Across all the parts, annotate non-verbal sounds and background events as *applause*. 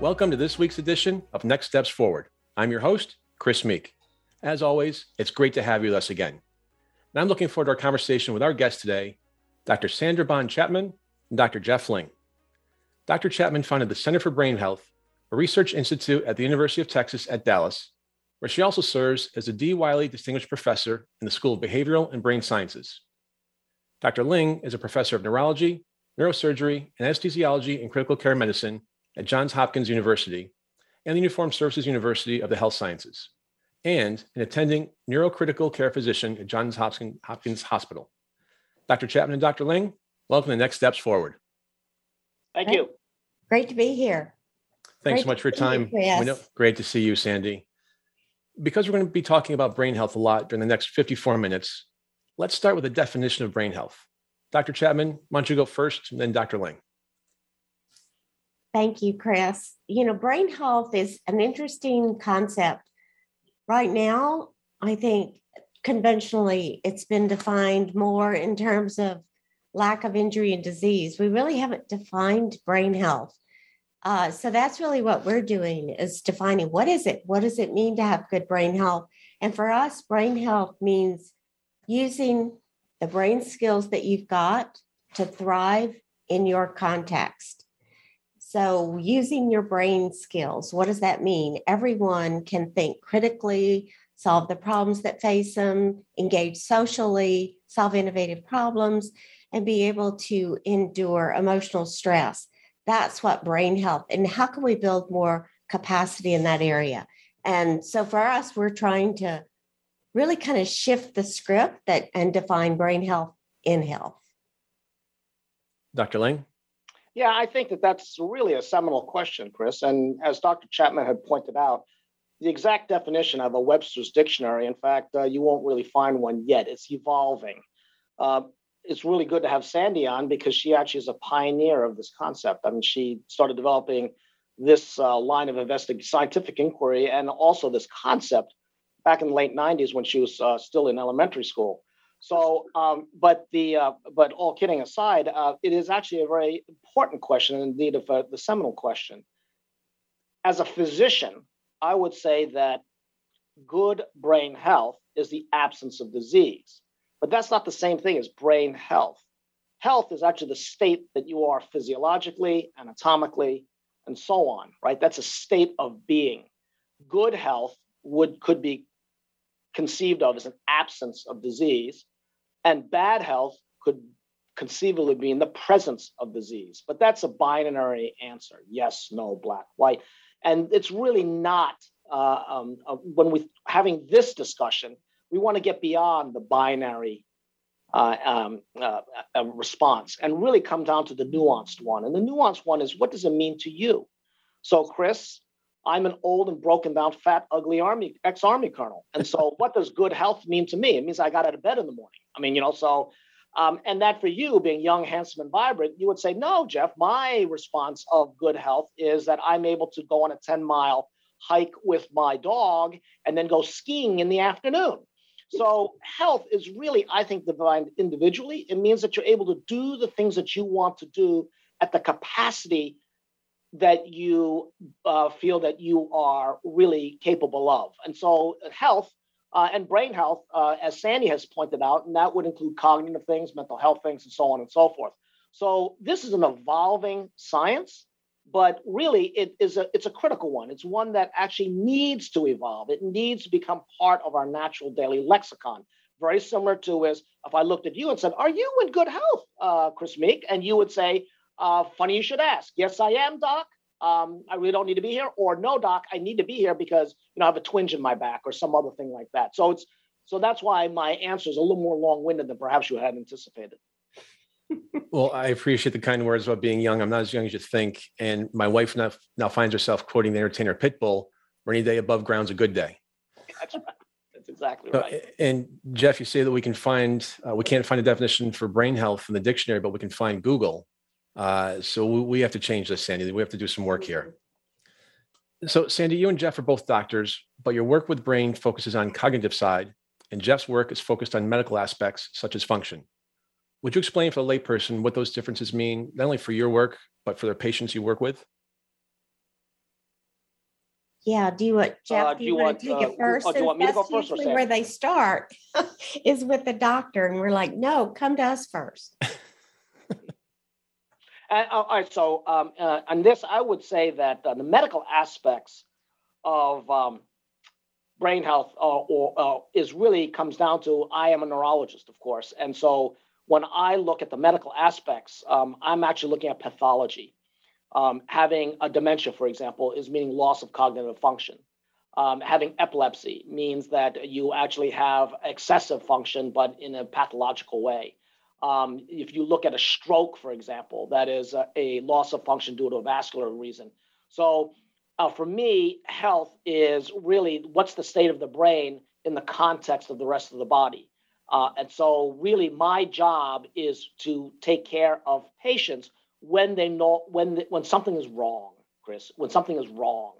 Welcome to this week's edition of Next Steps Forward. I'm your host, Chris Meek. As always, it's great to have you with us again. And I'm looking forward to our conversation with our guest today, Dr. Sandra Bond Chapman and Dr. Geoff Ling. Dr. Chapman founded the Center for Brain Health, a research institute at the University of Texas at Dallas, where she also serves as a Dee Wyly Distinguished Professor in the School of Behavioral and Brain Sciences. Dr. Ling is a professor of neurology, neurosurgery, and anesthesiology and critical care medicine at Johns Hopkins University and the Uniformed Services University of the Health Sciences and an attending neurocritical care physician at Johns Hopkins Hospital. Dr. Chapman and Dr. Ling, welcome to Next Steps Forward. Thank you. Great to be here. Thanks Great so much for your time. You, know, great to see you, Sandy. Because we're going to be talking about brain health a lot during the next 54 minutes, let's start with a definition of brain health. Dr. Chapman, why don't you go first, and then Dr. Ling? Thank you, Chris. You know, brain health is an interesting concept Right now, I think conventionally it's been defined more in terms of lack of injury and disease. We really haven't defined brain health. Uh, so that's really what we're doing is defining what is it? What does it mean to have good brain health? And for us, brain health means using the brain skills that you've got to thrive in your context. So, using your brain skills, what does that mean? Everyone can think critically, solve the problems that face them, engage socially, solve innovative problems, and be able to endure emotional stress. That's what brain health. And how can we build more capacity in that area? And so for us, we're trying to really kind of shift the script that and define brain health in health. Dr. Ling? Yeah, I think that that's really a seminal question, Chris. And as Dr. Chapman had pointed out, the exact definition of a Webster's dictionary, in fact, uh, you won't really find one yet. It's evolving. Uh, it's really good to have Sandy on because she actually is a pioneer of this concept. I mean, she started developing this uh, line of investigative scientific inquiry and also this concept back in the late 90s when she was uh, still in elementary school. So, um, but the uh, but all kidding aside, uh, it is actually a very important question, indeed, of uh, the seminal question. As a physician, I would say that good brain health is the absence of disease, but that's not the same thing as brain health. Health is actually the state that you are physiologically, anatomically, and so on. Right? That's a state of being. Good health would could be conceived of as an absence of disease and bad health could conceivably be in the presence of disease. But that's a binary answer yes, no, black, white. And it's really not, uh, um, uh, when we having this discussion, we want to get beyond the binary uh, um, uh, uh, response and really come down to the nuanced one. And the nuanced one is what does it mean to you? So, Chris, I'm an old and broken down, fat, ugly army ex-army colonel. And so, what does good health mean to me? It means I got out of bed in the morning. I mean, you know, so um, and that for you being young, handsome, and vibrant, you would say, no, Geoff. My response of good health is that I'm able to go on a 10 mile hike with my dog and then go skiing in the afternoon. So, health is really, I think, defined individually. It means that you're able to do the things that you want to do at the capacity that you uh, feel that you are really capable of. And so, health uh, and brain health, uh, as Sandy has pointed out, and that would include cognitive things, mental health things, and so on and so forth. So, this is an evolving science, but really, it is a it's a critical one. It's one that actually needs to evolve. It needs to become part of our natural daily lexicon. Very similar to is if I looked at you and said, "Are you in good health, uh, Chris Meek?" and you would say, uh, funny you should ask. Yes, I am, Doc. Um, I really don't need to be here. Or no, Doc, I need to be here because you know I have a twinge in my back or some other thing like that. So it's so that's why my answer is a little more long-winded than perhaps you had anticipated. *laughs* well, I appreciate the kind words about being young. I'm not as young as you think. And my wife now, now finds herself quoting the entertainer Pitbull or any day above ground's a good day. That's right. That's exactly right. And Geoff, you say that we can find uh, we can't find a definition for brain health in the dictionary, but we can find Google. Uh, so we have to change this, Sandy. We have to do some work here. So, Sandy, you and Geoff are both doctors, but your work with brain focuses on cognitive side, and Geoff's work is focused on medical aspects such as function. Would you explain for a layperson what those differences mean, not only for your work, but for the patients you work with? Yeah, do you want Geoff? Uh, do, you, you want to take uh, it first? Oh, do you want me to go first? Usually where they start *laughs* is with the doctor, and we're like, no, come to us first. *laughs* Uh, all right. So um, uh, on this, I would say that uh, the medical aspects of um, brain health uh, or, uh, is really comes down to I am a neurologist, of course, and so when I look at the medical aspects, um, I'm actually looking at pathology. Um, having a dementia, for example, is meaning loss of cognitive function. Um, having epilepsy means that you actually have excessive function, but in a pathological way. Um, if you look at a stroke, for example, that is a, a, loss of function due to a vascular reason. So, uh, for me, health is really what's the state of the brain in the context of the rest of the body. Uh, and so, really, my job is to take care of patients when they know when when something is wrong, Chris. When something is wrong,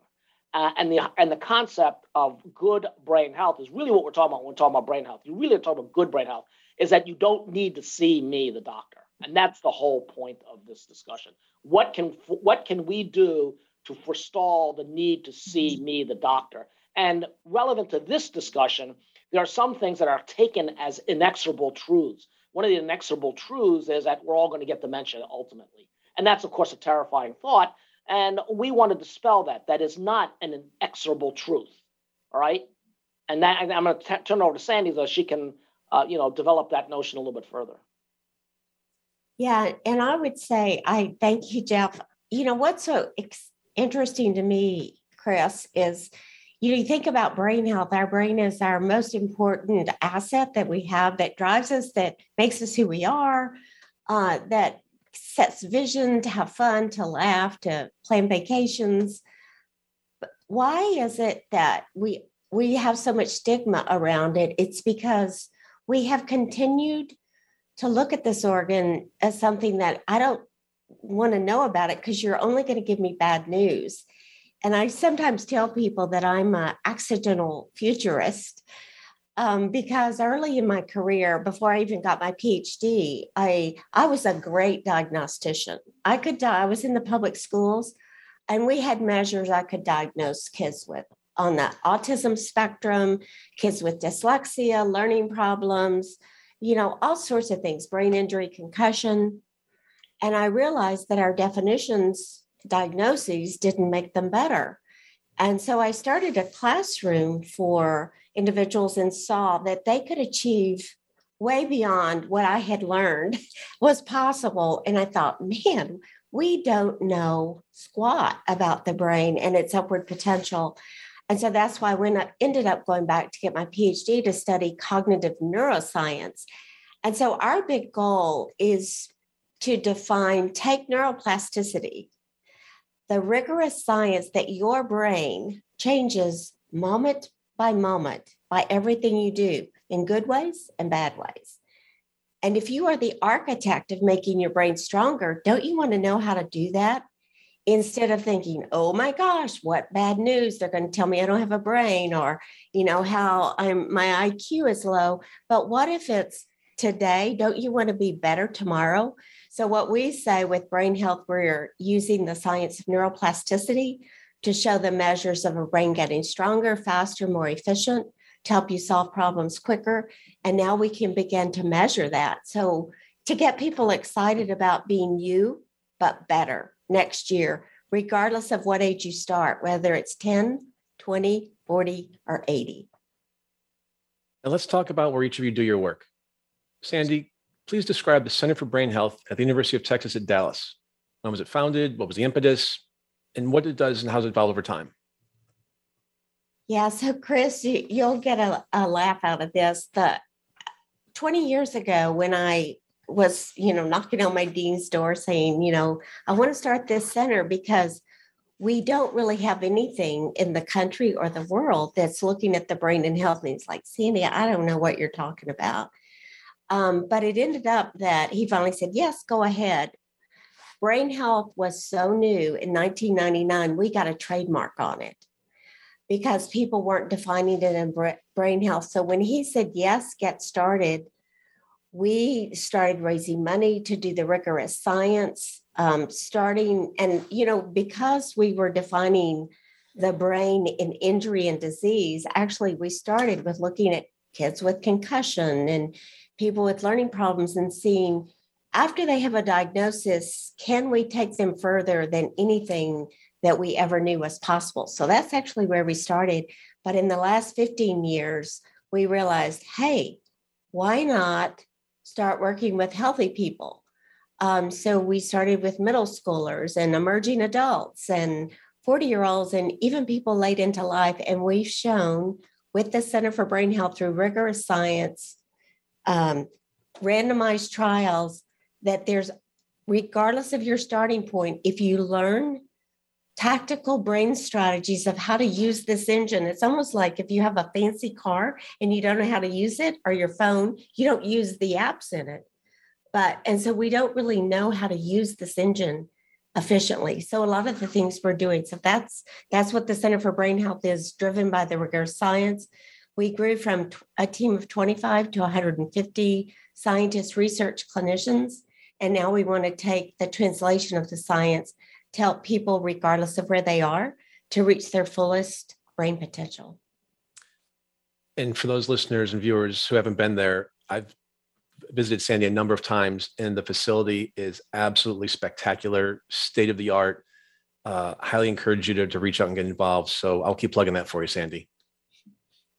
uh, and the and the concept of good brain health is really what we're talking about when we're talking about brain health. You really are talking about good brain health is that you don't need to see me, the doctor. And that's the whole point of this discussion. What can what can we do to forestall the need to see me, the doctor? And relevant to this discussion, there are some things that are taken as inexorable truths. One of the inexorable truths is that we're all going to get dementia ultimately. And that's, of course, a terrifying thought. And we want to dispel that. That is not an inexorable truth. All right. And that I'm going to turn it over to Sandy, so she can uh, you know, develop that notion a little bit further. Yeah, and I would say I thank you, Geoff. You know what's so ex- interesting to me, Chris, is you know you think about brain health. Our brain is our most important asset that we have that drives us, that makes us who we are, uh, that sets vision to have fun, to laugh, to plan vacations. But why is it that we we have so much stigma around it? It's because we have continued to look at this organ as something that I don't want to know about it because you're only going to give me bad news. And I sometimes tell people that I'm an accidental futurist um, because early in my career, before I even got my PhD, I I was a great diagnostician. I could I was in the public schools, and we had measures I could diagnose kids with on the autism spectrum, kids with dyslexia, learning problems, you know, all sorts of things, brain injury, concussion. And I realized that our definitions, diagnoses didn't make them better. And so I started a classroom for individuals and saw that they could achieve way beyond what I had learned *laughs* was possible. And I thought, man, we don't know squat about the brain and its upward potential. And so that's why I ended up going back to get my PhD to study cognitive neuroscience. And so our big goal is to define, take neuroplasticity, the rigorous science that your brain changes moment by moment by everything you do in good ways and bad ways. And if you are the architect of making your brain stronger, don't you want to know how to do that? Instead of thinking, oh my gosh, what bad news. They're going to tell me I don't have a brain or, you know, how I'm my IQ is low. But what if it's today? Don't you want to be better tomorrow? So, what we say with brain health, we're using the science of neuroplasticity to show the measures of a brain getting stronger, faster, more efficient to help you solve problems quicker. And now we can begin to measure that. So, to get people excited about being you, but better next year, regardless of what age you start, whether it's 10, 20, 40, or 80. Now let's talk about where each of you do your work. Sandy, please describe the Center for Brain Health at the University of Texas at Dallas. When was it founded? What was the impetus? And what it does and how does it evolved over time? Yeah, so Chris, you, will get a, a laugh out of this. The 20 years ago, when I was, you know, knocking on my dean's door saying, you know, I want to start this center because we don't really have anything in the country or the world that's looking at the brain and health. And like, Sandy, I don't know what you're talking about. Um, but it ended up that he finally said, Yes, go ahead. Brain health was so new in 1999, we got a trademark on it because people weren't defining it in brain health. So when he said, Yes, get started, we started raising money to do the rigorous science, um, starting, and, you know, because we were defining the brain in injury and disease, actually, we started with looking at kids with concussion and people with learning problems and seeing after they have a diagnosis, can we take them further than anything that we ever knew was possible? So that's actually where we started. But in the last 15 years, we realized hey, why not start working with healthy people? Um, so we started with middle schoolers and emerging adults and 40 year olds and even people late into life. And we've shown with the Center for Brain Health through rigorous science um, randomized trials that there's, regardless of your starting point, if you learn tactical brain strategies of how to use this engine, it's almost like if you have a fancy car and you don't know how to use it or your phone, you don't use the apps in it. But, and so we don't really know how to use this engine efficiently. So a lot of the things we're doing so that's that's what the center for brain health is driven by the rigorous science. We grew from a team of 25 to 150 scientists, research clinicians, and now we want to take the translation of the science to help people, regardless of where they are, to reach their fullest brain potential. And for those listeners and viewers who haven't been there, I've visited Sandy a number of times, and the facility is absolutely spectacular, state of the art. Uh, highly encourage you to, to reach out and get involved. So I'll keep plugging that for you, Sandy.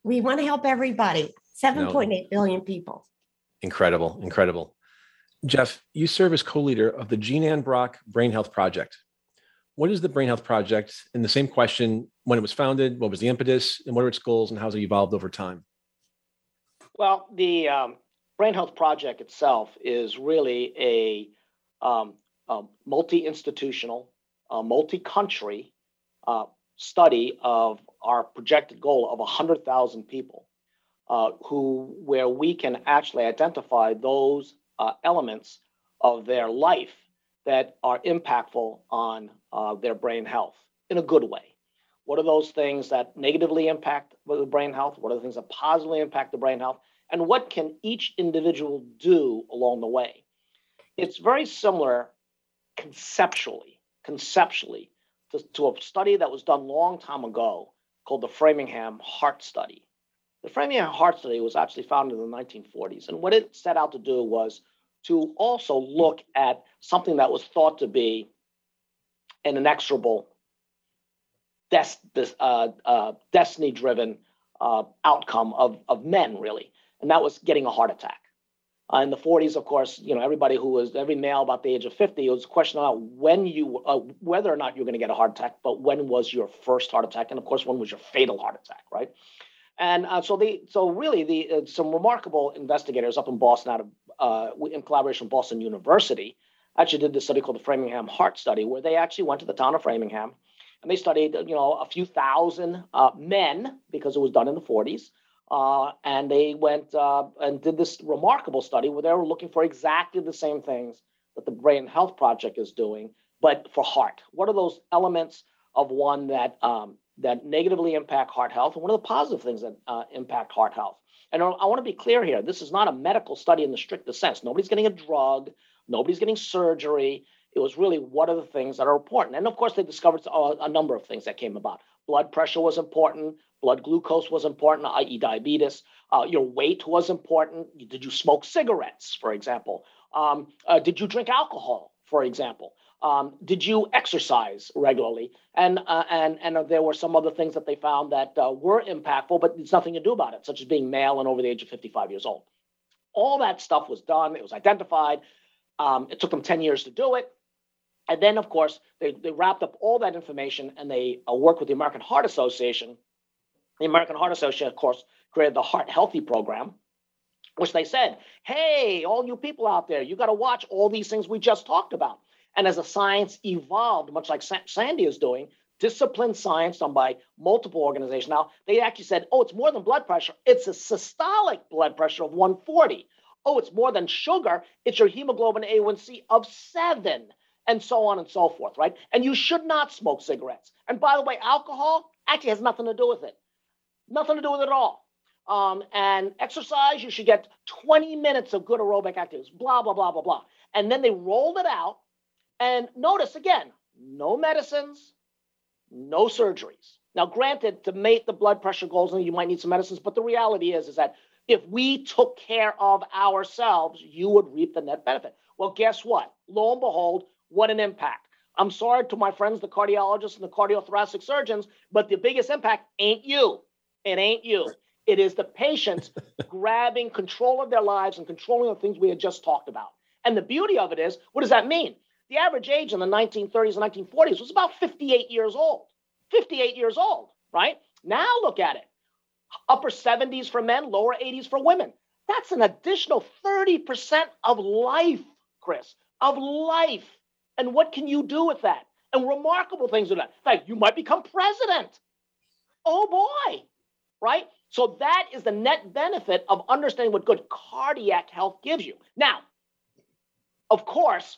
We want to help everybody. 7.8 no. billion people. Incredible, incredible. Jeff, you serve as co-leader of the Jean Ann Brock Brain Health Project. What is the Brain Health Project? And the same question: when it was founded, what was the impetus, and what are its goals, and how has it evolved over time? Well, the um, Brain Health Project itself is really a, um, a multi-institutional, a multi-country uh, study of our projected goal of 100,000 people, uh, who where we can actually identify those uh, elements of their life that are impactful on uh, their brain health in a good way. What are those things that negatively impact the brain health? What are the things that positively impact the brain health? And what can each individual do along the way? It's very similar conceptually, conceptually to, to a study that was done long time ago called the Framingham Heart Study. The Framingham Heart Study was actually founded in the 1940s. And what it set out to do was to also look at something that was thought to be an inexorable, des- uh, uh, destiny driven uh, outcome of, of men, really. And that was getting a heart attack. Uh, in the 40s, of course, you know everybody who was every male about the age of 50 it was a question about when you uh, whether or not you're going to get a heart attack, but when was your first heart attack, and of course, when was your fatal heart attack, right? And uh, so they so really the some remarkable investigators up in Boston, out of uh, in collaboration with Boston University, actually did this study called the Framingham Heart Study, where they actually went to the town of Framingham and they studied you know a few thousand uh, men because it was done in the 40s uh, and they went uh, and did this remarkable study where they were looking for exactly the same things that the Brain Health Project is doing, but for heart. What are those elements of one that um, that negatively impact heart health, and what are the positive things that uh, impact heart health? And I want to be clear here: this is not a medical study in the strictest sense. Nobody's getting a drug. Nobody's getting surgery. It was really what are the things that are important. And of course, they discovered a, number of things that came about. Blood pressure was important. Blood glucose was important, i.e., diabetes. Uh, your weight was important. Did you smoke cigarettes, for example? Um, uh, did you drink alcohol, for example? Um, did you exercise regularly? And uh, and and there were some other things that they found that uh, were impactful, but it's nothing to do about it, such as being male and over the age of 55 years old. All that stuff was done. It was identified. Um, it took them 10 years to do it. And then, of course, they, they wrapped up all that information and they uh, worked with the American Heart Association the American Heart Association, of course, created the Heart Healthy program, which they said, hey, all you people out there, you got to watch all these things we just talked about. And as the science evolved, much like Sandy is doing, disciplined science done by multiple organizations. Now, they actually said, oh, it's more than blood pressure. It's a systolic blood pressure of 140. Oh, it's more than sugar. It's your hemoglobin A1C of seven, and so on and so forth, right? And you should not smoke cigarettes. And by the way, alcohol actually has nothing to do with it. Nothing to do with it at all. Um, and exercise, you should get 20 minutes of good aerobic activities, blah, blah, blah, blah, blah. And then they rolled it out. And notice again, no medicines, no surgeries. Now, granted, to make the blood pressure goals, you might need some medicines, but the reality is, is that if we took care of ourselves, you would reap the net benefit. Well, guess what? Lo and behold, what an impact. I'm sorry to my friends, the cardiologists and the cardiothoracic surgeons, but the biggest impact ain't you. It ain't you. It is the patients *laughs* grabbing control of their lives and controlling the things we had just talked about. And the beauty of it is, what does that mean? The average age in the 1930s and 1940s was about 58 years old. 58 years old, right? Now look at it. Upper 70s for men, lower 80s for women. That's an additional 30% of life, Chris, of life. And what can you do with that? And remarkable things with that. In fact, you might become president. Oh boy, right? So that is the net benefit of understanding what good cardiac health gives you. Now, of course,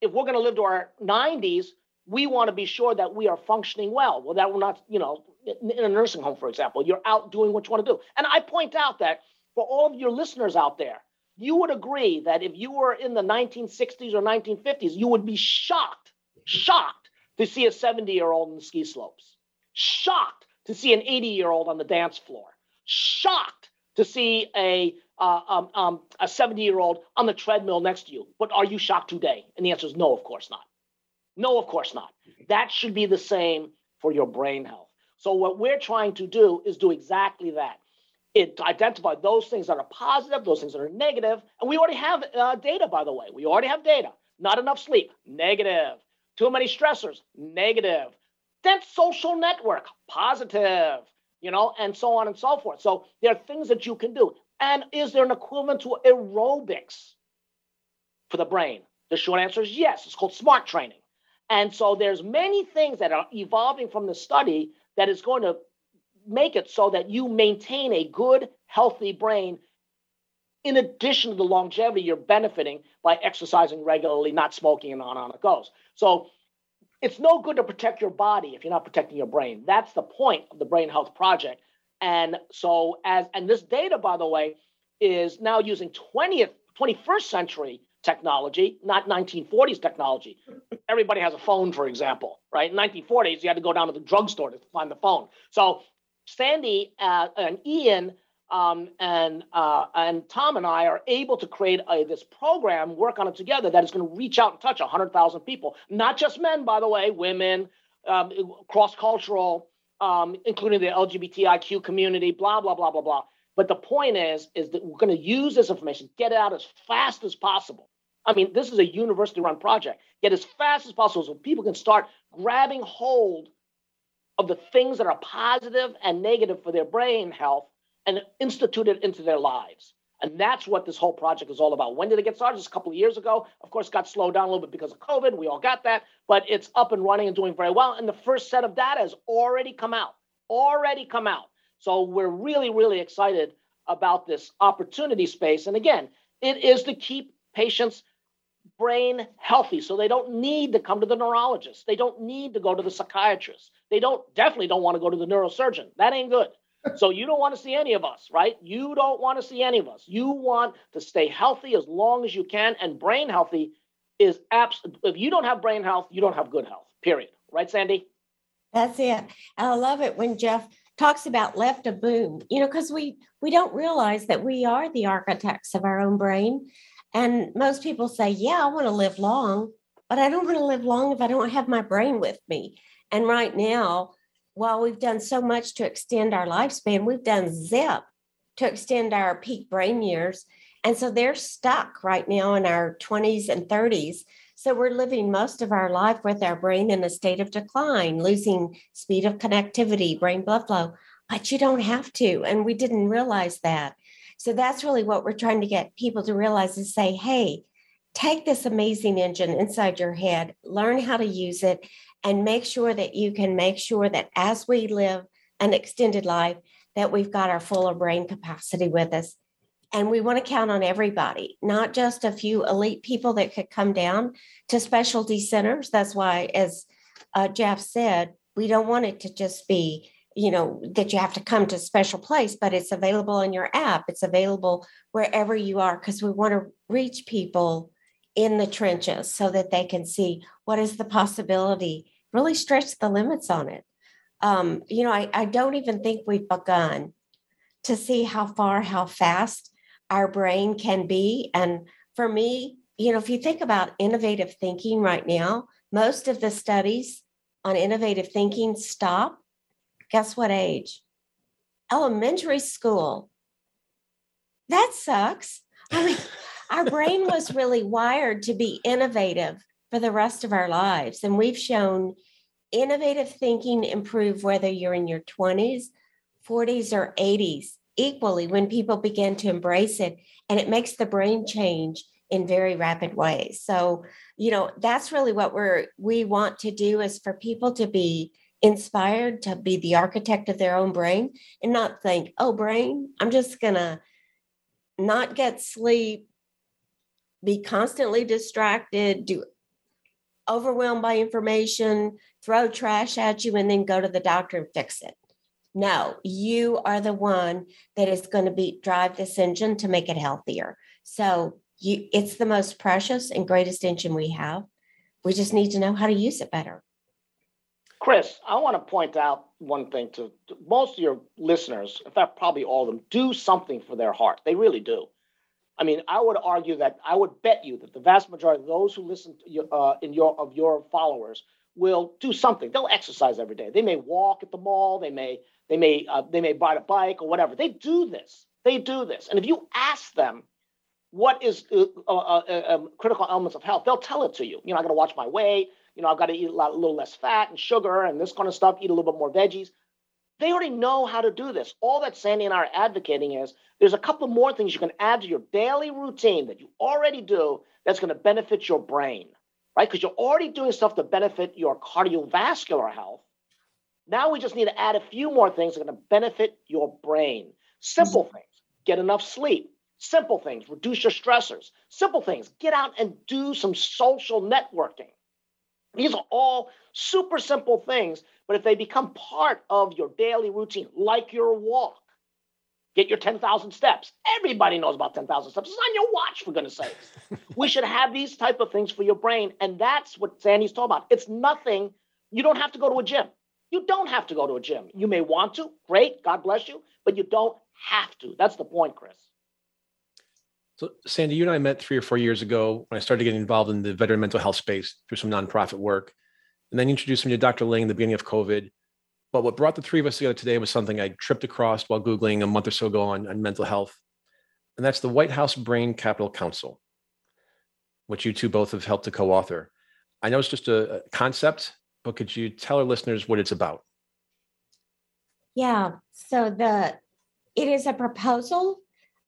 if we're going to live to our 90s, we want to be sure that we are functioning well. Well, that we're not, you know, in a nursing home, for example, you're out doing what you want to do. And I point out that for all of your listeners out there, you would agree that if you were in the 1960s or 1950s, you would be shocked, shocked to see a 70 year old on the ski slopes, shocked to see an 80 year old on the dance floor, shocked to see a uh, um, um, a 70 year old on the treadmill next to you. But are you shocked today? And the answer is no, of course not. No, of course not. That should be the same for your brain health. So, what we're trying to do is do exactly that. It identify those things that are positive, those things that are negative. negative, and we already have uh, data. By the way, we already have data. Not enough sleep, negative. Too many stressors, negative. Dense social network, positive you know, and so on and so forth. So there are things that you can do. And is there an equivalent to aerobics for the brain? The short answer is yes. It's called smart training. And so there's many things that are evolving from the study that is going to make it so that you maintain a good, healthy brain in addition to the longevity you're benefiting by exercising regularly, not smoking, and on and on it goes. So it's no good to protect your body if you're not protecting your brain. That's the point of the Brain Health Project. And so, as and this data, by the way, is now using 20th, 21st century technology, not 1940s technology. Everybody has a phone, for example, right? In 1940s, you had to go down to the drugstore to find the phone. So Sandy uh, and Ian um, and uh, and Tom and I are able to create a, this program, work on it together that is going to reach out and touch 100,000 people, not just men, by the way, women, um, cross cultural, um, including the LGBTIQ community, blah blah blah blah blah. But the point is, is that we're going to use this information, get it out as fast as possible. I mean, this is a university-run project. Get as fast as possible so people can start grabbing hold of the things that are positive and negative for their brain health and institute it into their lives. And that's what this whole project is all about. When did it get started? Just a couple of years ago. Of course, got slowed down a little bit because of COVID. We all got that, but it's up and running and doing very well. And the first set of data has already come out, already come out. So we're really, really excited about this opportunity space. And again, it is to keep patients' brain healthy so they don't need to come to the neurologist. They don't need to go to the psychiatrist. They don't definitely don't want to go to the neurosurgeon. That ain't good so you don't want to see any of us, right? You don't want to see any of us. You want to stay healthy as long as you can, and brain healthy is abs. If you don't have brain health, you don't have good health. Period. Right, Sandy? That's it. I love it when Geoff talks about left a boom. You know, because we we don't realize that we are the architects of our own brain, and most people say, "Yeah, I want to live long." But I don't want to live long if I don't have my brain with me. And right now, while we've done so much to extend our lifespan, we've done zip to extend our peak brain years. And so they're stuck right now in our 20s and 30s. So we're living most of our life with our brain in a state of decline, losing speed of connectivity, brain blood flow. But you don't have to. And we didn't realize that. So that's really what we're trying to get people to realize is say, hey, take this amazing engine inside your head, learn how to use it, and make sure that you can make sure that as we live an extended life, that we've got our fuller brain capacity with us. And we want to count on everybody, not just a few elite people that could come down to specialty centers. That's why, as uh, Geoff said, we don't want it to just be you know that you have to come to a special place but it's available on your app it's available wherever you are because we want to reach people in the trenches so that they can see what is the possibility really stretch the limits on it um, you know I, I don't even think we've begun to see how far how fast our brain can be and for me you know if you think about innovative thinking right now most of the studies on innovative thinking stop Guess what age? Elementary school. That sucks. I mean, our brain was really wired to be innovative for the rest of our lives. And we've shown innovative thinking improve whether you're in your 20s, 40s, or 80s equally when people begin to embrace it. And it makes the brain change in very rapid ways. So, you know, that's really what we're we want to do is for people to be inspired to be the architect of their own brain and not think, oh, brain, I'm just to not get sleep, be constantly distracted, do overwhelmed by information, throw trash at you, and then go to the doctor and fix it. No, you are the one that is going to be drive this engine to make it healthier. So you it's the most precious and greatest engine we have. We just need to know how to use it better. Chris, I want to point out one thing to, to, most of your listeners, in fact, probably all of them, do something for their heart. They really do. I mean, I would argue that I would bet you that the vast majority of those who listen to you, uh, in your of your followers will do something. They'll exercise every day. They may walk at the mall. They may they may uh, they may ride a bike or whatever. They do this. They do this. And if you ask them what is uh, uh, uh um, critical elements of health, they'll tell it to you. You know, I got to watch my weight you know, I've got to eat a, lot, a little less fat and sugar and this kind of stuff, eat a little bit more veggies. They already know how to do this. All that Sandy and I are advocating is there's a couple more things you can add to your daily routine that you already do that's going to benefit your brain, right? Because you're already doing stuff to benefit your cardiovascular health. Now we just need to add a few more things that are going to benefit your brain. Simple mm-hmm. things get enough sleep. Simple things reduce your stressors. Simple things get out and do some social networking. These are all super simple things, but if they become part of your daily routine, like your walk, get your 10,000 steps. Everybody knows about 10,000 steps. It's on your watch, for goodness sakes. *laughs* we should have these type of things for your brain. And that's what Sandy's talking about. It's nothing. You don't have to go to a gym. You don't have to go to a gym. You may want to. Great. God bless you. But you don't have to. That's the point, Chris. So, Sandy, you and I met three or four years ago when I started getting involved in the veteran mental health space through some nonprofit work. And then you introduced me to Dr. Ling in the beginning of COVID. But what brought the three of us together today was something I tripped across while Googling a month or so ago on, on mental health. And that's the White House Brain Capital Council, which you two both have helped to co author. I know it's just a, a concept, but could you tell our listeners what it's about? Yeah. So the it is a proposal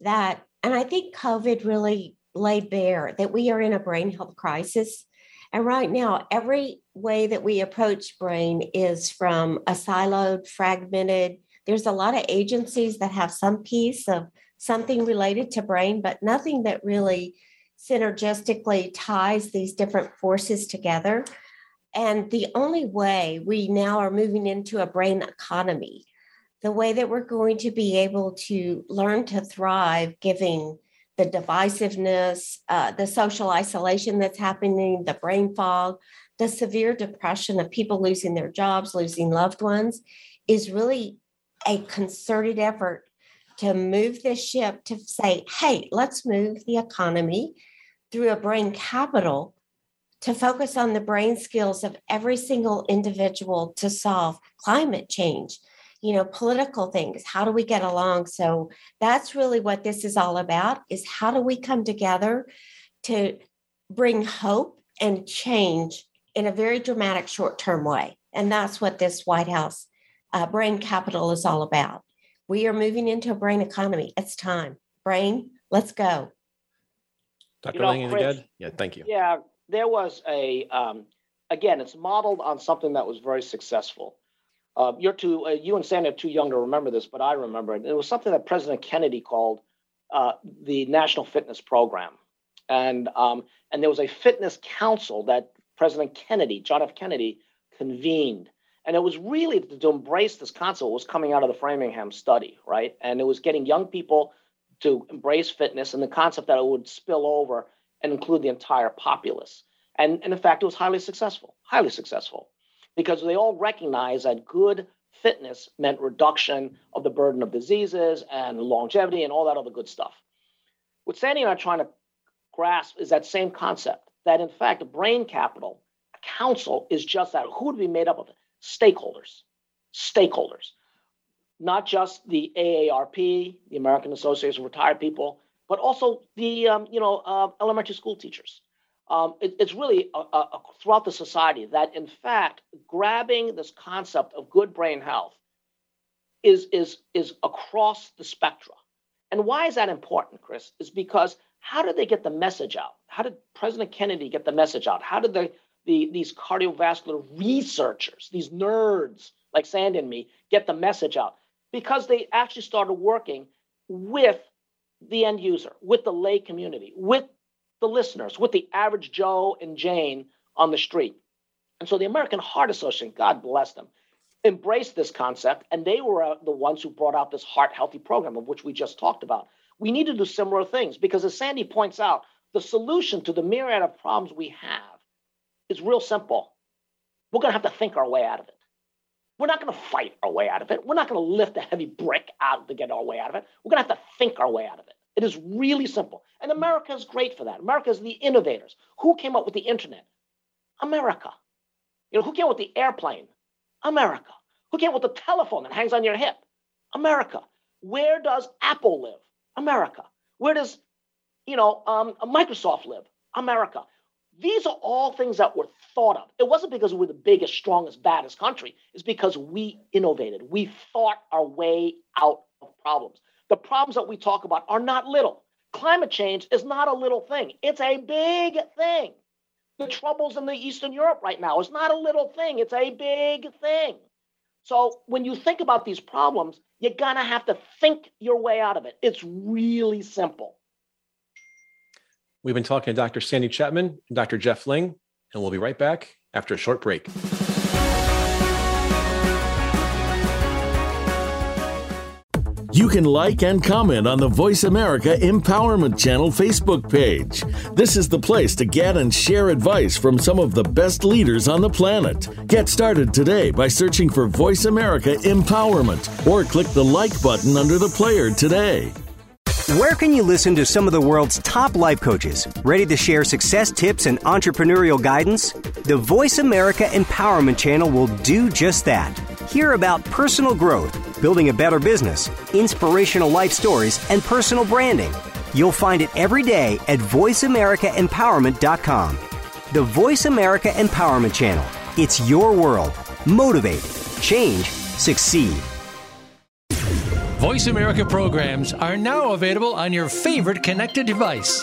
that and I think COVID really laid bare that we are in a brain health crisis. And right now, every way that we approach brain is from a siloed, fragmented. There's a lot of agencies that have some piece of something related to brain, but nothing that really synergistically ties these different forces together. And the only way we now are moving into a brain economy the way that we're going to be able to learn to thrive, giving the divisiveness, uh, the social isolation that's happening, the brain fog, the severe depression of people losing their jobs, losing loved ones, is really a concerted effort to move this ship to say, hey, let's move the economy through a brain capital to focus on the brain skills of every single individual to solve climate change, you know political things how do we get along so that's really what this is all about is how do we come together to bring hope and change in a very dramatic short-term way and that's what this white house uh, brain capital is all about we are moving into a brain economy it's time brain let's go Dr. You know, Chris, again? Yeah, thank you. Yeah, there was a, um, again, it's modeled on something that was very successful. Uh, you're too, uh, you and Sandy are too young to remember this, but I remember it. It was something that President Kennedy called uh, the National Fitness Program, and um, and there was a fitness council that President Kennedy, John F. Kennedy, convened, and it was really to, to embrace this concept. Was coming out of the Framingham study, right? And it was getting young people to embrace fitness and the concept that it would spill over and include the entire populace. And, and in fact, it was highly successful, highly successful, because they all recognized that good fitness meant reduction of the burden of diseases and longevity and all that other good stuff. What Sandy and I are trying to grasp is that same concept that, in fact, brain capital, council is just that. Who would be made up of? Stakeholders. Stakeholders not just the AARP, the American Association of Retired People, but also the um, you know uh, elementary school teachers. Um, it, it's really a, a, throughout the society that, in fact, grabbing this concept of good brain health is is is across the spectrum. And why is that important, Chris? Is because how did they get the message out? How did President Kennedy get the message out? How did the, the these cardiovascular researchers, these nerds like Sand and me, get the message out? because they actually started working with the end user, with the lay community, with the listeners, with the average Joe and Jane on the street. And so the American Heart Association, God bless them, embraced this concept, and they were uh, the ones who brought out this heart healthy program of which we just talked about. We need to do similar things because, as Sandy points out, the solution to the myriad of problems we have is real simple. We're going to have to think our way out of it. We're not going to fight our way out of it. We're not going to lift a heavy brick out to get our way out of it. We're going to have to think our way out of it. It is really simple. And America is great for that. America is the innovators. Who came up with the internet? America. You know, who came up with the airplane? America. Who came up with the telephone that hangs on your hip? America. Where does Apple live? America. Where does, you know, um, Microsoft live? America. These are all things that were thought of. It wasn't because we were the biggest, strongest, baddest country. It's because we innovated. We thought our way out of problems. The problems that we talk about are not little. Climate change is not a little thing, it's a big thing. The troubles in the Eastern Europe right now is not a little thing, it's a big thing. So when you think about these problems, you're going to have to think your way out of it. It's really simple. We've been talking to Dr. Sandy Chapman and Dr. Geoff Ling, and we'll be right back after a short break. You can like and comment on the Voice America Empowerment Channel Facebook page. This is the place to get and share advice from some of the best leaders on the planet. Get started today by searching for Voice America Empowerment or click the like button under the player today. Where can you listen to some of the world's top life coaches ready to share success tips and entrepreneurial guidance? The Voice America Empowerment Channel will do just that. Hear about personal growth, building a better business, inspirational life stories, and personal branding. You'll find it every day at VoiceAmericaEmpowerment.com. The Voice America Empowerment Channel. It's your world. Motivate, change, succeed. Voice America programs are now available on your favorite connected device,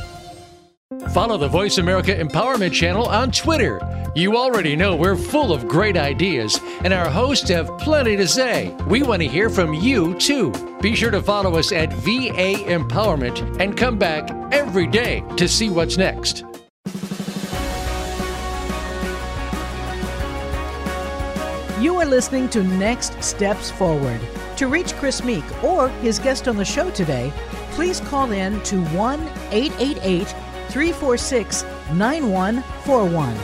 Follow the Voice America Empowerment Channel on Twitter. You already know we're full of great ideas, and our hosts have plenty to say. We want to hear from you, too. Be sure to follow us at VA Empowerment and come back every day to see what's next. You are listening to Next Steps Forward. To reach Chris Meek or his guest on the show today, please call in to 1 888 346 9141.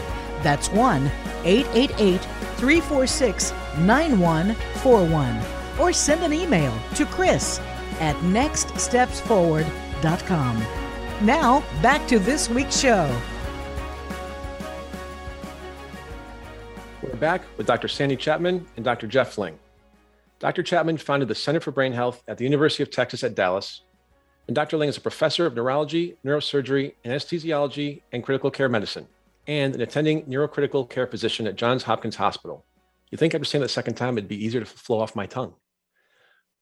That's 1 888 346 9141. Or send an email to Chris at nextstepsforward.com. Now, back to this week's show. We're back with Dr. Sandy Chapman and Dr. Geoff Ling. Dr. Chapman founded the Center for Brain Health at the University of Texas at Dallas. And Dr. Ling is a professor of neurology, neurosurgery, anesthesiology, and critical care medicine, and an attending neurocritical care physician at Johns Hopkins Hospital. You think after saying that second time, it'd be easier to flow off my tongue.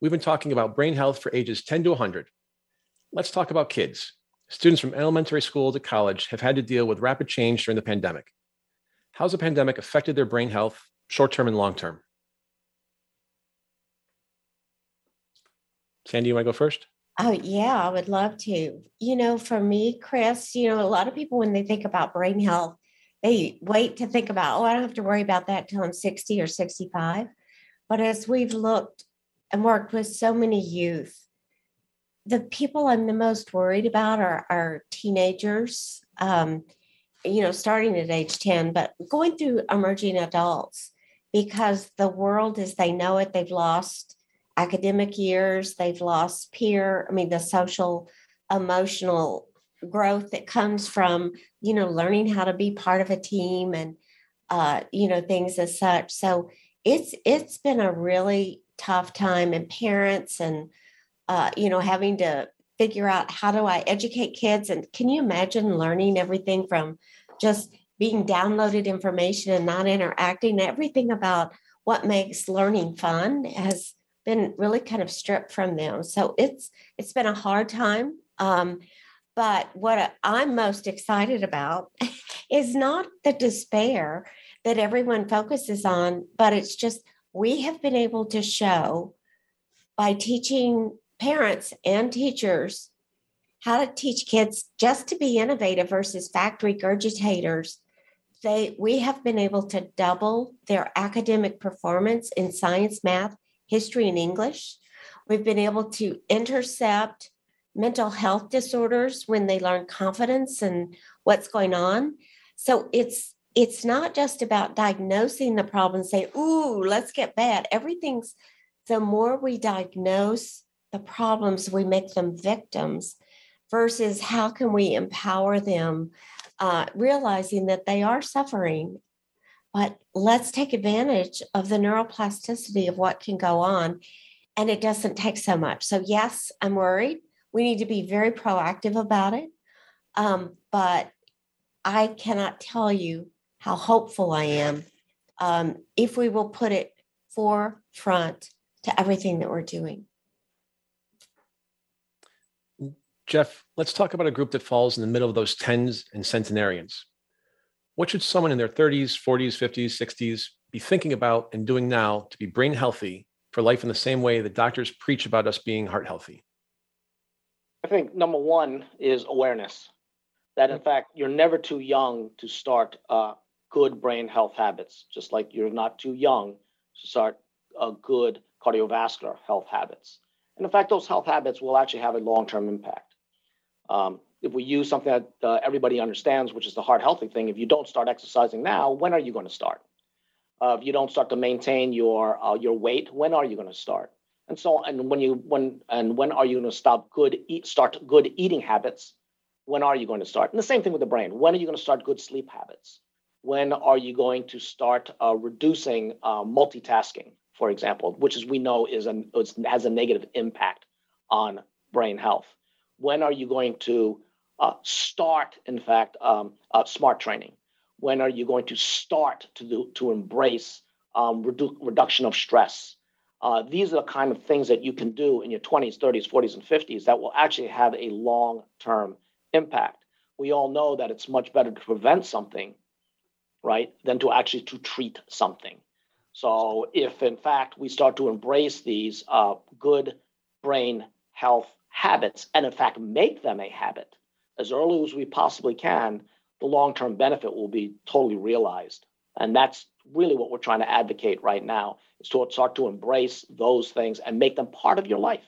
We've been talking about brain health for ages 10 to 100. Let's talk about kids. Students from elementary school to college have had to deal with rapid change during the pandemic. How's the pandemic affected their brain health, short term and long term? Sandy, you want to go first? Oh, yeah, I would love to. You know, for me, Chris, you know, a lot of people, when they think about brain health, they wait to think about, oh, I don't have to worry about that till I'm 60 or 65. But as we've looked and worked with so many youth, the people I'm the most worried about are, are teenagers, um, you know, starting at age 10, but going through emerging adults because the world as they know it, they've lost academic years, they've lost peer, I mean, the social, emotional growth that comes from, you know, learning how to be part of a team and, uh, you know, things as such. So it's, it's been a really tough time and parents and, uh, you know, having to figure out how do I educate kids. And can you imagine learning everything from just being downloaded information and not interacting, everything about what makes learning fun has been really kind of stripped from them. So it's it's been a hard time. Um, but what I'm most excited about *laughs* is not the despair that everyone focuses on, but it's just we have been able to show by teaching parents and teachers how to teach kids just to be innovative versus factory regurgitators they we have been able to double their academic performance in science math history and english we've been able to intercept mental health disorders when they learn confidence and what's going on so it's it's not just about diagnosing the problem say ooh let's get bad everything's the more we diagnose the problems, we make them victims versus how can we empower them, uh, realizing that they are suffering. But let's take advantage of the neuroplasticity of what can go on. And it doesn't take so much. So, yes, I'm worried. We need to be very proactive about it. Um, but I cannot tell you how hopeful I am um, if we will put it forefront to everything that we're doing. Geoff, let's talk about a group that falls in the middle of those tens and centenarians. What should someone in their 30s, 40s, 50s, 60s be thinking about and doing now to be brain healthy for life in the same way that doctors preach about us being heart healthy? I think number one is awareness that, in fact, you're never too young to start uh, good brain health habits, just like you're not too young to start uh, good cardiovascular health habits. And in fact, those health habits will actually have a long term impact. Um, if we use something that uh, everybody understands, which is the heart healthy thing, if you don't start exercising now, when are you going to start? Uh, if you don't start to maintain your uh, your weight, when are you going to start? And so, and when you when and when are you going to stop good eat start good eating habits? When are you going to start? And the same thing with the brain. When are you going to start good sleep habits? When are you going to start uh, reducing uh, multitasking, for example, which as we know is an has a negative impact on brain health? when are you going to uh, start, in fact, um, uh, smart training? When are you going to start to do, to embrace um, redu- reduction of stress? Uh, these are the kind of things that you can do in your 20s, 30s, 40s, and 50s that will actually have a long-term impact. We all know that it's much better to prevent something, right, than to actually to treat something. So if in fact we start to embrace these uh, good brain health habits and, in fact, make them a habit as early as we possibly can, the long term benefit will be totally realized. And that's really what we're trying to advocate right now is to start to embrace those things and make them part of your life.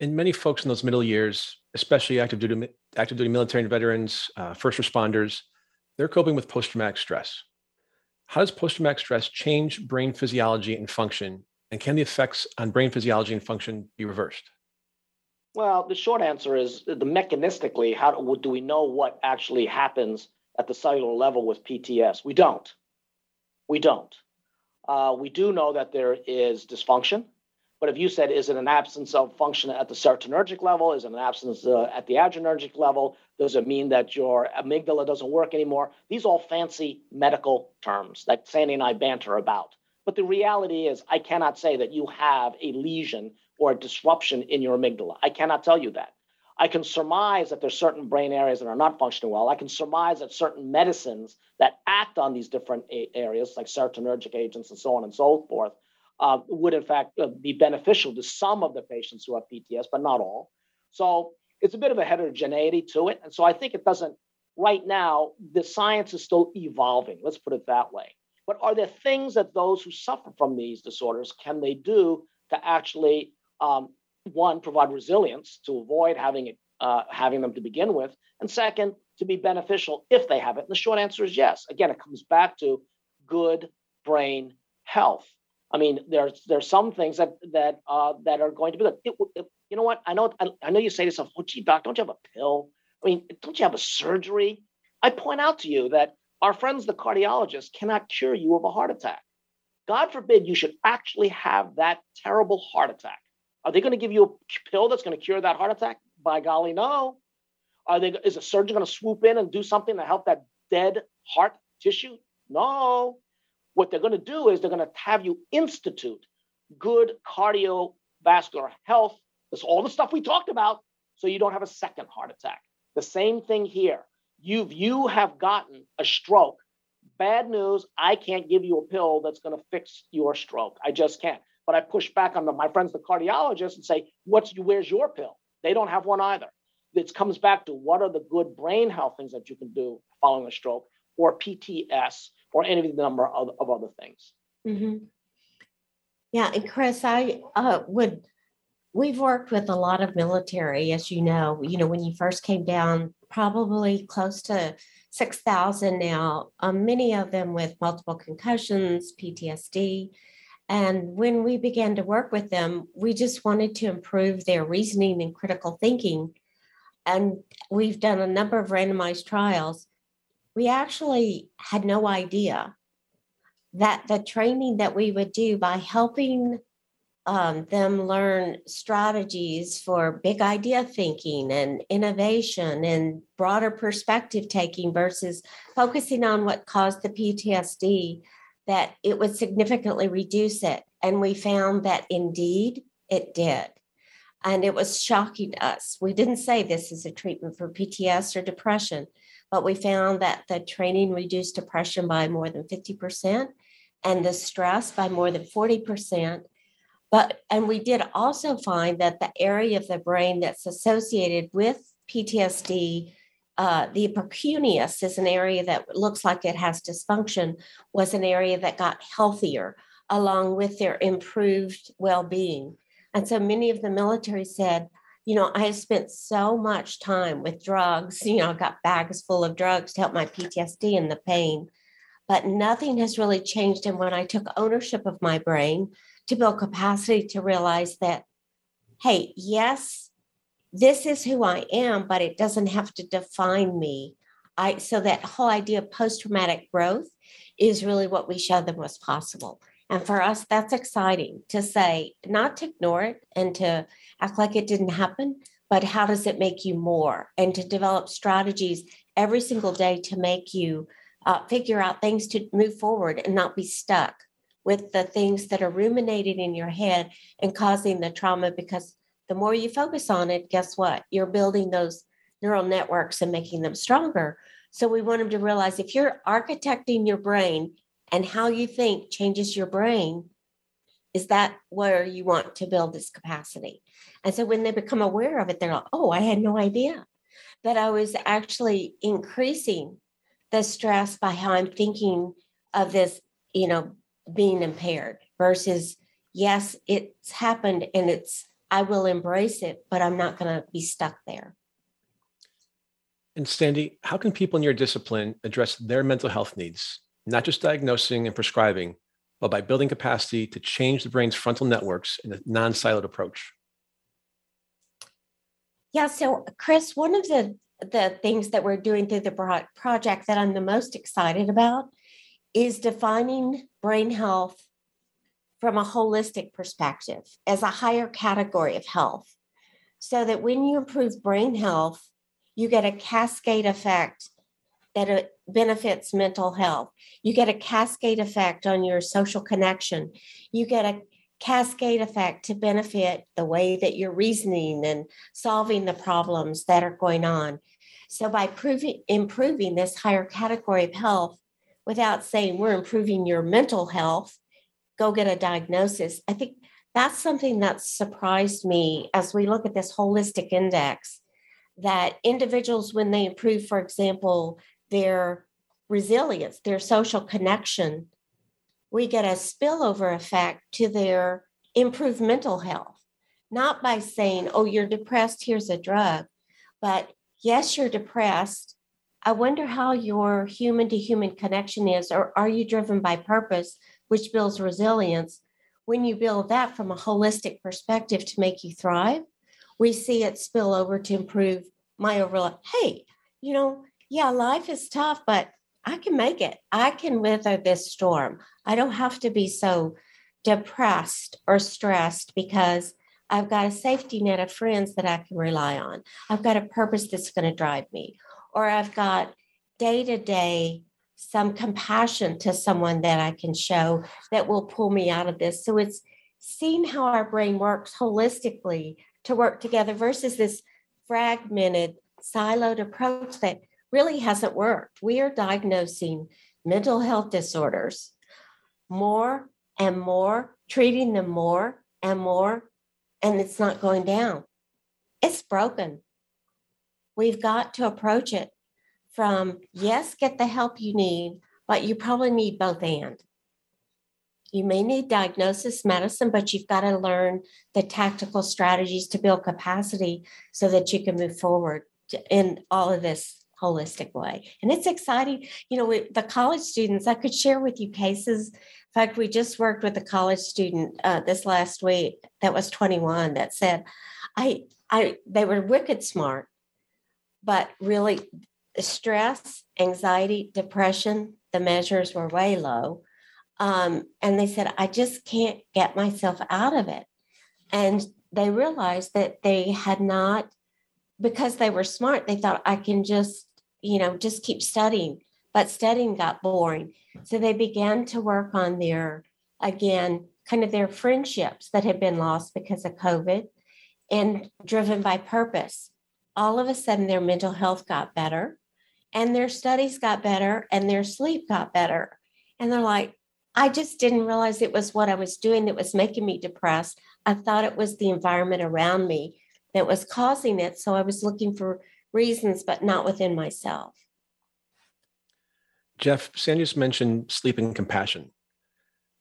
And many folks in those middle years, especially active duty, active duty military and veterans, uh, first responders, they're coping with post traumatic stress. How does post traumatic stress change brain physiology and function? And can the effects on brain physiology and function be reversed? Well, the short answer is the mechanistically, how do, do we know what actually happens at the cellular level with PTS? We don't. We don't. Uh, we do know that there is dysfunction. But if you said, is it an absence of function at the serotonergic level? Is it an absence uh, at the adrenergic level? Does it mean that your amygdala doesn't work anymore? These are all fancy medical terms that Sandy and I banter about. But the reality is, I cannot say that you have a lesion or a disruption in your amygdala. I cannot tell you that. I can surmise that there's certain brain areas that are not functioning well. I can surmise that certain medicines that act on these different areas, like serotonergic agents and so on and so forth, uh, would in fact uh, be beneficial to some of the patients who have PTS, but not all. So it's a bit of a heterogeneity to it. And so I think it doesn't, right now, the science is still evolving. Let's put it that way. But are there things that those who suffer from these disorders can they do to actually, um, one, provide resilience to avoid having it, uh, having them to begin with, and second, to be beneficial if they have it? And the short answer is yes. Again, it comes back to good brain health. I mean, there's there's some things that that uh, that are going to be good. It, it, you know what? I know I, I know you say to yourself, "Oh, gee, doc, don't you have a pill? I mean, don't you have a surgery?" I point out to you that our friends, the cardiologists, cannot cure you of a heart attack. God forbid you should actually have that terrible heart attack. Are they going to give you a pill that's going to cure that heart attack? By golly, no. Are they? Is a surgeon going to swoop in and do something to help that dead heart tissue? No. What they're going to do is they're going to have you institute good cardiovascular health. That's all the stuff we talked about, so you don't have a second heart attack. The same thing here. You've you have gotten a stroke. Bad news. I can't give you a pill that's going to fix your stroke. I just can't. But I push back on the, my friends, the cardiologists, and say, "What's where's your pill?" They don't have one either. It comes back to what are the good brain health things that you can do following a stroke or PTS or any of the number of, of other things. Mm-hmm. Yeah, and Chris, I uh, would. We've worked with a lot of military, as you know. You know, when you first came down, probably close to six thousand now. Um, many of them with multiple concussions, PTSD. And when we began to work with them, we just wanted to improve their reasoning and critical thinking. And we've done a number of randomized trials we actually had no idea that the training that we would do by helping um, them learn strategies for big idea thinking and innovation and broader perspective taking versus focusing on what caused the PTSD, that it would significantly reduce it. And we found that indeed it did. And it was shocking to us. We didn't say this is a treatment for PTS or depression but we found that the training reduced depression by more than 50% and the stress by more than 40%. But, and we did also find that the area of the brain that's associated with PTSD, uh, the precuneus is an area that looks like it has dysfunction, was an area that got healthier along with their improved well being. And so many of the military said, you know, I have spent so much time with drugs, you know, I got bags full of drugs to help my PTSD and the pain, but nothing has really changed. And when I took ownership of my brain to build capacity to realize that, hey, yes, this is who I am, but it doesn't have to define me. I so that whole idea of post-traumatic growth is really what we show them was possible. And for us, that's exciting to say, not to ignore it and to act like it didn't happen, but how does it make you more? And to develop strategies every single day to make you uh, figure out things to move forward and not be stuck with the things that are ruminating in your head and causing the trauma because the more you focus on it, guess what? You're building those neural networks and making them stronger. So we want them to realize if you're architecting your brain and how you think changes your brain, is that where you want to build this capacity? And so when they become aware of it, they're like, oh, I had no idea that I was actually increasing the stress by how I'm thinking of this, you know, being impaired versus, yes, it's happened and it's, I will embrace it, but I'm not going to be stuck there. And Sandy, how can people in your discipline address their mental health needs, not just diagnosing and prescribing, but by building capacity to change the brain's frontal networks in a non siloed approach? Yeah. So, Chris, one of the the things that we're doing through the project that I'm the most excited about is defining brain health from a holistic perspective as a higher category of health. So that when you improve brain health, you get a cascade effect that it benefits mental health. You get a cascade effect on your social connection. You get a cascade effect to benefit the way that you're reasoning and solving the problems that are going on. So, by proving, improving this higher category of health without saying we're improving your mental health, go get a diagnosis. I think that's something that surprised me as we look at this holistic index that individuals, when they improve, for example, their resilience, their social connection, we get a spillover effect to their improved mental health. Not by saying, oh, you're depressed, here's a drug, but yes, you're depressed. I wonder how your human to human connection is, or are you driven by purpose, which builds resilience? When you build that from a holistic perspective to make you thrive, we see it spill over to improve my overall. Hey, you know, yeah, life is tough, but I can make it. I can weather this storm. I don't have to be so depressed or stressed because I've got a safety net of friends that I can rely on. I've got a purpose that's going to drive me, or I've got day to day some compassion to someone that I can show that will pull me out of this. So it's seeing how our brain works holistically to work together versus this fragmented, siloed approach that really hasn't worked. We are diagnosing mental health disorders more and more, treating them more and more, and it's not going down. It's broken. We've got to approach it from yes, get the help you need, but you probably need both and. You may need diagnosis medicine, but you've got to learn the tactical strategies to build capacity so that you can move forward in all of this holistic way. And it's exciting. You know, we, the college students, I could share with you cases. In fact, we just worked with a college student uh, this last week that was 21 that said, I, I, they were wicked smart, but really stress, anxiety, depression, the measures were way low. Um, and they said, I just can't get myself out of it. And they realized that they had not, because they were smart, they thought, I can just you know, just keep studying. But studying got boring. So they began to work on their, again, kind of their friendships that had been lost because of COVID and driven by purpose. All of a sudden, their mental health got better and their studies got better and their sleep got better. And they're like, I just didn't realize it was what I was doing that was making me depressed. I thought it was the environment around me that was causing it. So I was looking for reasons, but not within myself. Geoff, Sandy just mentioned sleep and compassion.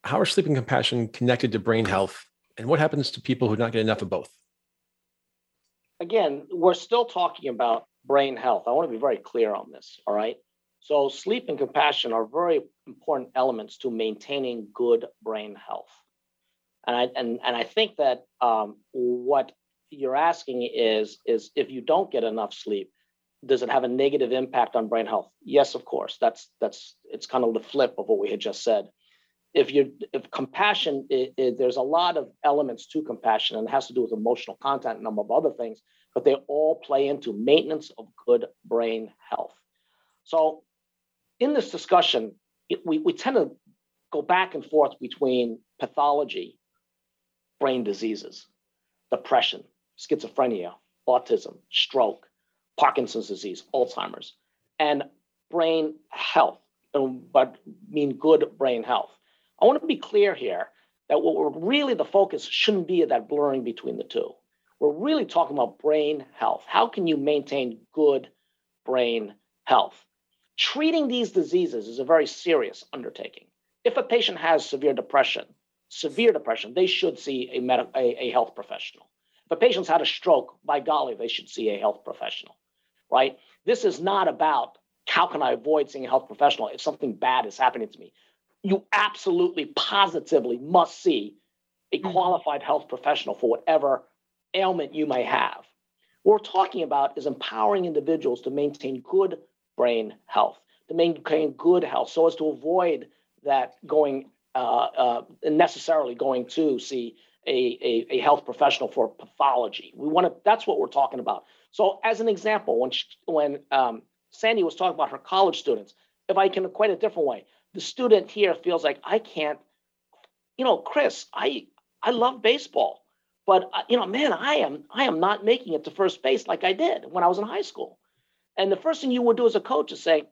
How are sleep and compassion connected to brain health? And what happens to people who don't get enough of both? Again, we're still talking about brain health. I want to be very clear on this. All right. So, sleep and compassion are very important elements to maintaining good brain health. And I, and, and I think that um, what you're asking is is if you don't get enough sleep does it have a negative impact on brain health yes of course that's that's it's kind of the flip of what we had just said if you if compassion it, it, there's a lot of elements to compassion and it has to do with emotional content and a number of other things but they all play into maintenance of good brain health so in this discussion it, we, we tend to go back and forth between pathology brain diseases depression schizophrenia, autism, stroke, Parkinson's disease, Alzheimer's, and brain health, but mean good brain health. I want to be clear here that what we're really the focus shouldn't be that blurring between the two. We're really talking about brain health. How can you maintain good brain health? Treating these diseases is a very serious undertaking. If a patient has severe depression, severe depression, they should see a, med- a, a health professional. If a patient's had a stroke, by golly, they should see a health professional, right? This is not about how can I avoid seeing a health professional if something bad is happening to me. You absolutely, positively must see a mm-hmm. qualified health professional for whatever ailment you may have. What we're talking about is empowering individuals to maintain good brain health, to maintain good health so as to avoid that going uh, uh, necessarily going to see a, a, a, health professional for pathology. We want to. That's what we're talking about. So, as an example, when she, when um, Sandy was talking about her college students, if I can equate a different way, the student here feels like I can't. You know, Chris, I I love baseball, but uh, you know, man, I am I am not making it to first base like I did when I was in high school. And the first thing you would do as a coach is say,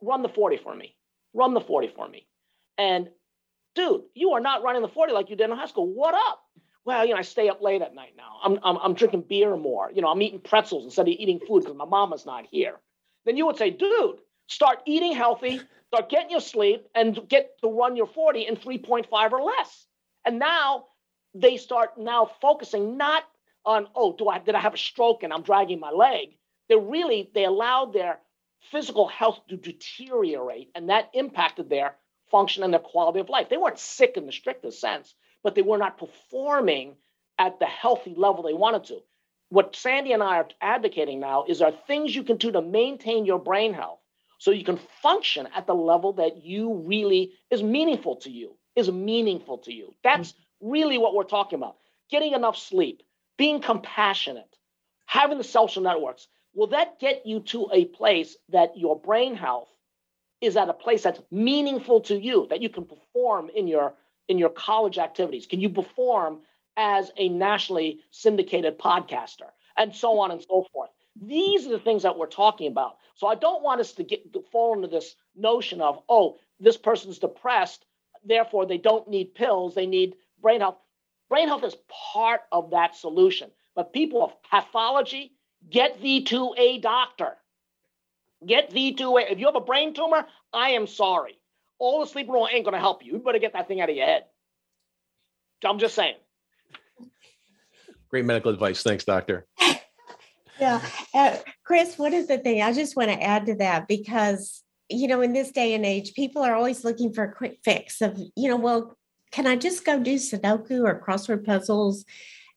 run the 40 for me. Run the 40 for me. And dude, you are not running the 40 like you did in high school. What up? Well, you know, I stay up late at night now. I'm, I'm, I'm drinking beer more. You know, I'm eating pretzels instead of eating food because my mama's not here. Then you would say, dude, start eating healthy, start getting your sleep, and get to run your 40 in 3.5 or less. And now they start now focusing not on, oh, do I did I have a stroke and I'm dragging my leg? They really they allowed their physical health to deteriorate, and that impacted their function and their quality of life. They weren't sick in the strictest sense, but they were not performing at the healthy level they wanted to. What Sandy and I are advocating now is are things you can do to maintain your brain health so you can function at the level that you really is meaningful to you, is meaningful to you. That's really what we're talking about. Getting enough sleep, being compassionate, having the social networks. Will that get you to a place that your brain health is at a place that's meaningful to you, that you can perform in your in your college activities? Can you perform as a nationally syndicated podcaster and so on and so forth? These are the things that we're talking about. So I don't want us to get fall into this notion of, oh, this person's depressed, therefore they don't need pills, they need brain health. Brain health is part of that solution. But people of pathology, get thee to a doctor. Get thee to a, if you have a brain tumor, I am sorry. All the sleep rule ain't going to help you. You better get that thing out of your head. I'm just saying. Great medical advice. Thanks, doctor. *laughs* yeah. Uh, Chris, what is the thing? I just want to add to that because, you know, in this day and age, people are always looking for a quick fix of, you know, well, can I just go do Sudoku or crossword puzzles?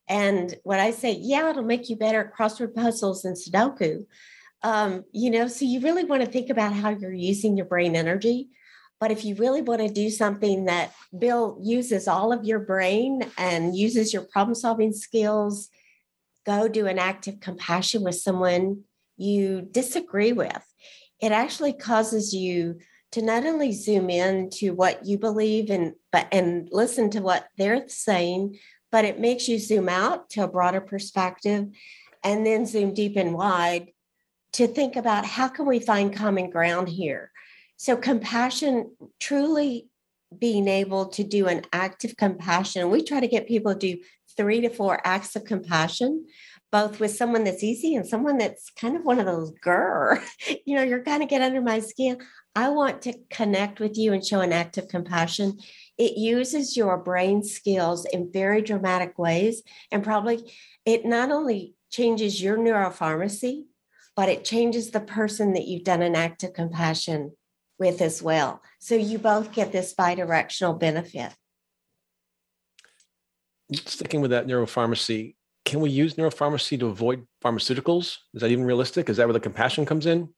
And when I say, yeah, it'll make you better at crossword puzzles and Sudoku, um, you know, so you really want to think about how you're using your brain energy. But if you really want to do something that Bill uses all of your brain and uses your problem solving skills, go do an act of compassion with someone you disagree with. It actually causes you to not only zoom in to what you believe and but and listen to what they're saying, but it makes you zoom out to a broader perspective and then zoom deep and wide to think about how can we find common ground here. So compassion truly being able to do an act of compassion. We try to get people to do three to four acts of compassion both with someone that's easy and someone that's kind of one of those grr. *laughs* You know, you're going to get under my skin. I want to connect with you and show an act of compassion. It uses your brain skills in very dramatic ways. And probably it not only changes your neuropharmacy, but it changes the person that you've done an act of compassion with as well. So you both get this bidirectional benefit. Sticking with that neuropharmacy, can we use neuropharmacy to avoid pharmaceuticals? Is that even realistic? Is that where the compassion comes in?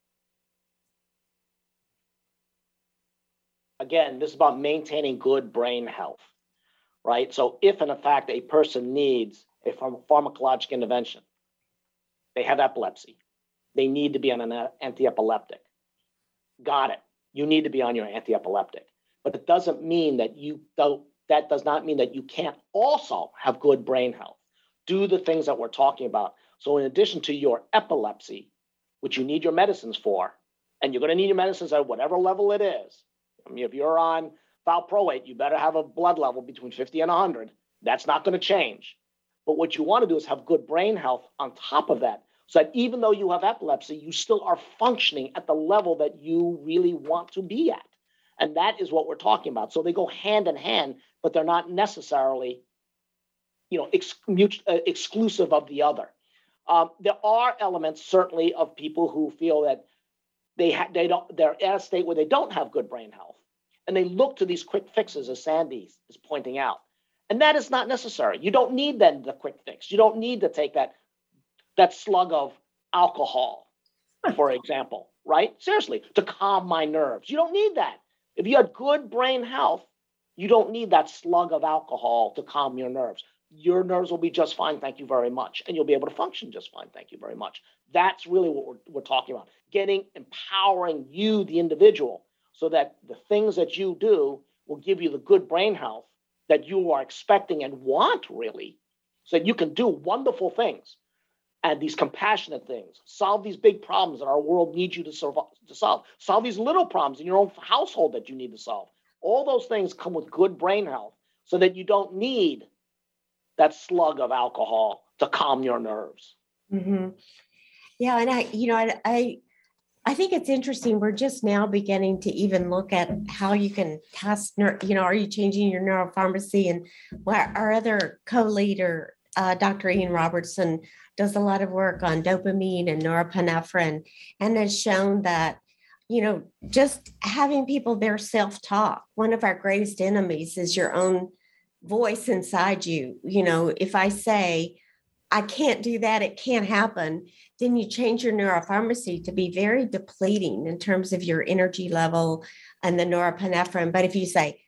Again, this is about maintaining good brain health, right? So, if in fact a person needs a pharm- pharmacologic intervention, they have epilepsy, they need to be on an anti-epileptic. Got it. You need to be on your anti-epileptic, but it doesn't mean that you don't. That does not mean that you can't also have good brain health do the things that we're talking about. So, in addition to your epilepsy, which you need your medicines for, and you're going to need your medicines at whatever level it is. I mean, if you're on valproate, you better have a blood level between 50 and 100. That's not going to change. But what you want to do is have good brain health on top of that, so that even though you have epilepsy, you still are functioning at the level that you really want to be at. And that is what we're talking about. So they go hand in hand, but they're not necessarily you know, ex- uh, exclusive of the other. Um, there are elements certainly of people who feel that they ha- they don't they're at a state where they don't have good brain health, and they look to these quick fixes, as Sandy is pointing out, and that is not necessary. You don't need then the quick fix. You don't need to take that that slug of alcohol, for example, right? Seriously, to calm my nerves. You don't need that. If you had good brain health, You don't need that slug of alcohol to calm your nerves. Your nerves will be just fine, thank you very much. And you'll be able to function just fine, thank you very much. That's really what we're, we're talking about getting, empowering you, the individual, so that the things that you do will give you the good brain health that you are expecting and want, really, so that you can do wonderful things and these compassionate things, solve these big problems that our world needs you to, to solve, solve these little problems in your own household that you need to solve. All those things come with good brain health so that you don't need that slug of alcohol to calm your nerves. Mm-hmm. Yeah, and I, you know, I, I, I think it's interesting. We're just now beginning to even look at how you can test. You know, are you changing your neuropharmacy? And our other co-leader, uh, Dr. Ian Robertson, does a lot of work on dopamine and norepinephrine, and has shown that you know, just having people their self talk. One of our greatest enemies is your own voice inside you. You know, if I say, I can't do that, it can't happen, then you change your neuropharmacy to be very depleting in terms of your energy level and the norepinephrine. But if you say,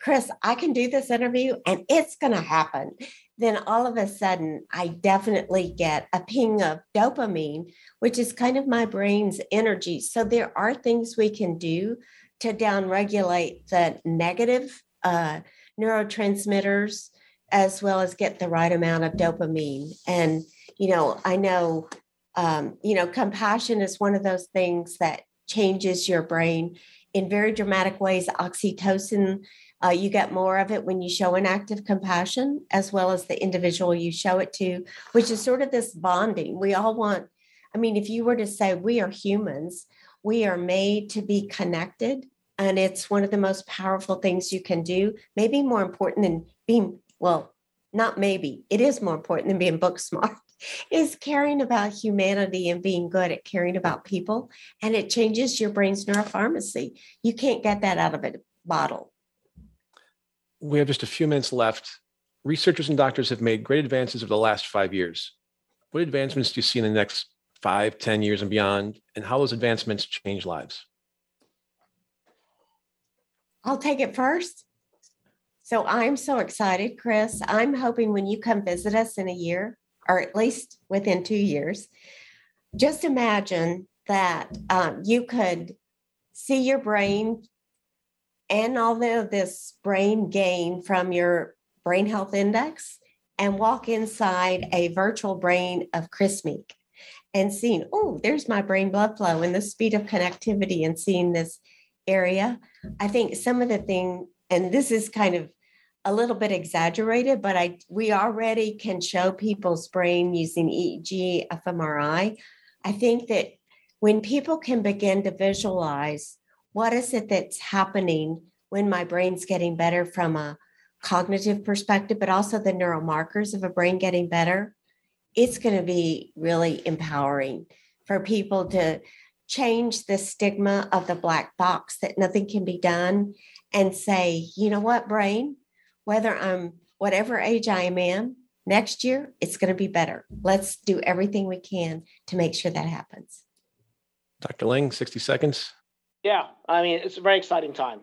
Chris, I can do this interview and it's going to happen, then all of a sudden I definitely get a ping of dopamine, which is kind of my brain's energy. So there are things we can do to downregulate the negative uh, neurotransmitters as well as get the right amount of dopamine. And, you know, I know, um, you know, compassion is one of those things that changes your brain in very dramatic ways. Oxytocin uh, you get more of it when you show an act of compassion, as well as the individual you show it to, which is sort of this bonding. We all want, I mean, if you were to say we are humans, we are made to be connected. And it's one of the most powerful things you can do, maybe more important than being, well, not maybe, it is more important than being book smart, is caring about humanity and being good at caring about people. And it changes your brain's neuropharmacy. You can't get that out of a bottle we have just a few minutes left. Researchers and doctors have made great advances over the last five years. What advancements do you see in the next five, ten years and beyond, and how those advancements change lives? I'll take it first. So I'm so excited, Chris. I'm hoping when you come visit us in a year, or at least within two years, just imagine that um, you could see your brain and all of this brain gain from your brain health index and walk inside a virtual brain of Chris Meek and seeing, oh, there's my brain blood flow and the speed of connectivity and seeing this area. I think some of the thing, and this is kind of a little bit exaggerated, but I we already can show people's brain using EEG, fMRI. I think that when people can begin to visualize what is it that's happening when my brain's getting better from a cognitive perspective, but also the neural markers of a brain getting better, it's going to be really empowering for people to change the stigma of the black box that nothing can be done and say, you know what, brain, whether I'm whatever age I am in, next year it's going to be better. Let's do everything we can to make sure that happens. Dr. Ling, 60 seconds. Yeah, I mean, it's a very exciting time.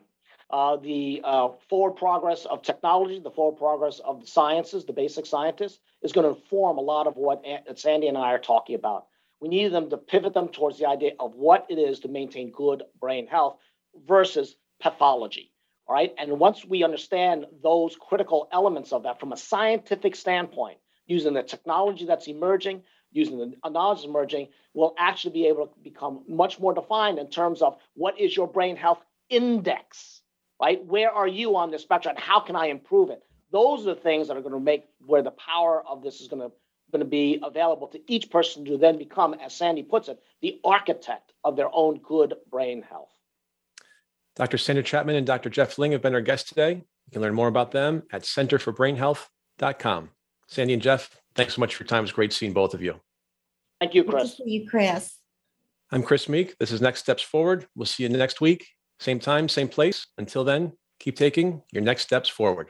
Uh, the uh, forward progress of technology, the forward progress of the sciences, the basic scientists, is going to inform a lot of what Sandy and I are talking about. We need them to pivot them towards the idea of what it is to maintain good brain health versus pathology. All right. And once we understand those critical elements of that from a scientific standpoint, using the technology that's emerging, using the knowledge emerging, we'll actually be able to become much more defined in terms of what is your brain health index right? Where are you on the spectrum? And how can I improve it? Those are the things that are going to make where the power of this is going to going to be available to each person to then become, as Sandy puts it, the architect of their own good brain health. Dr. Sandra Chapman and Dr. Geoff Ling have been our guests today. You can learn more about them at centerforbrainhealth.com. Sandy and Geoff, thanks so much for your time. It was great seeing both of you. Thank you, Chris. Thank you, Chris. I'm Chris Meek. This is Next Steps Forward. We'll see you next week. Same time, same place. Until then, keep taking your next steps forward.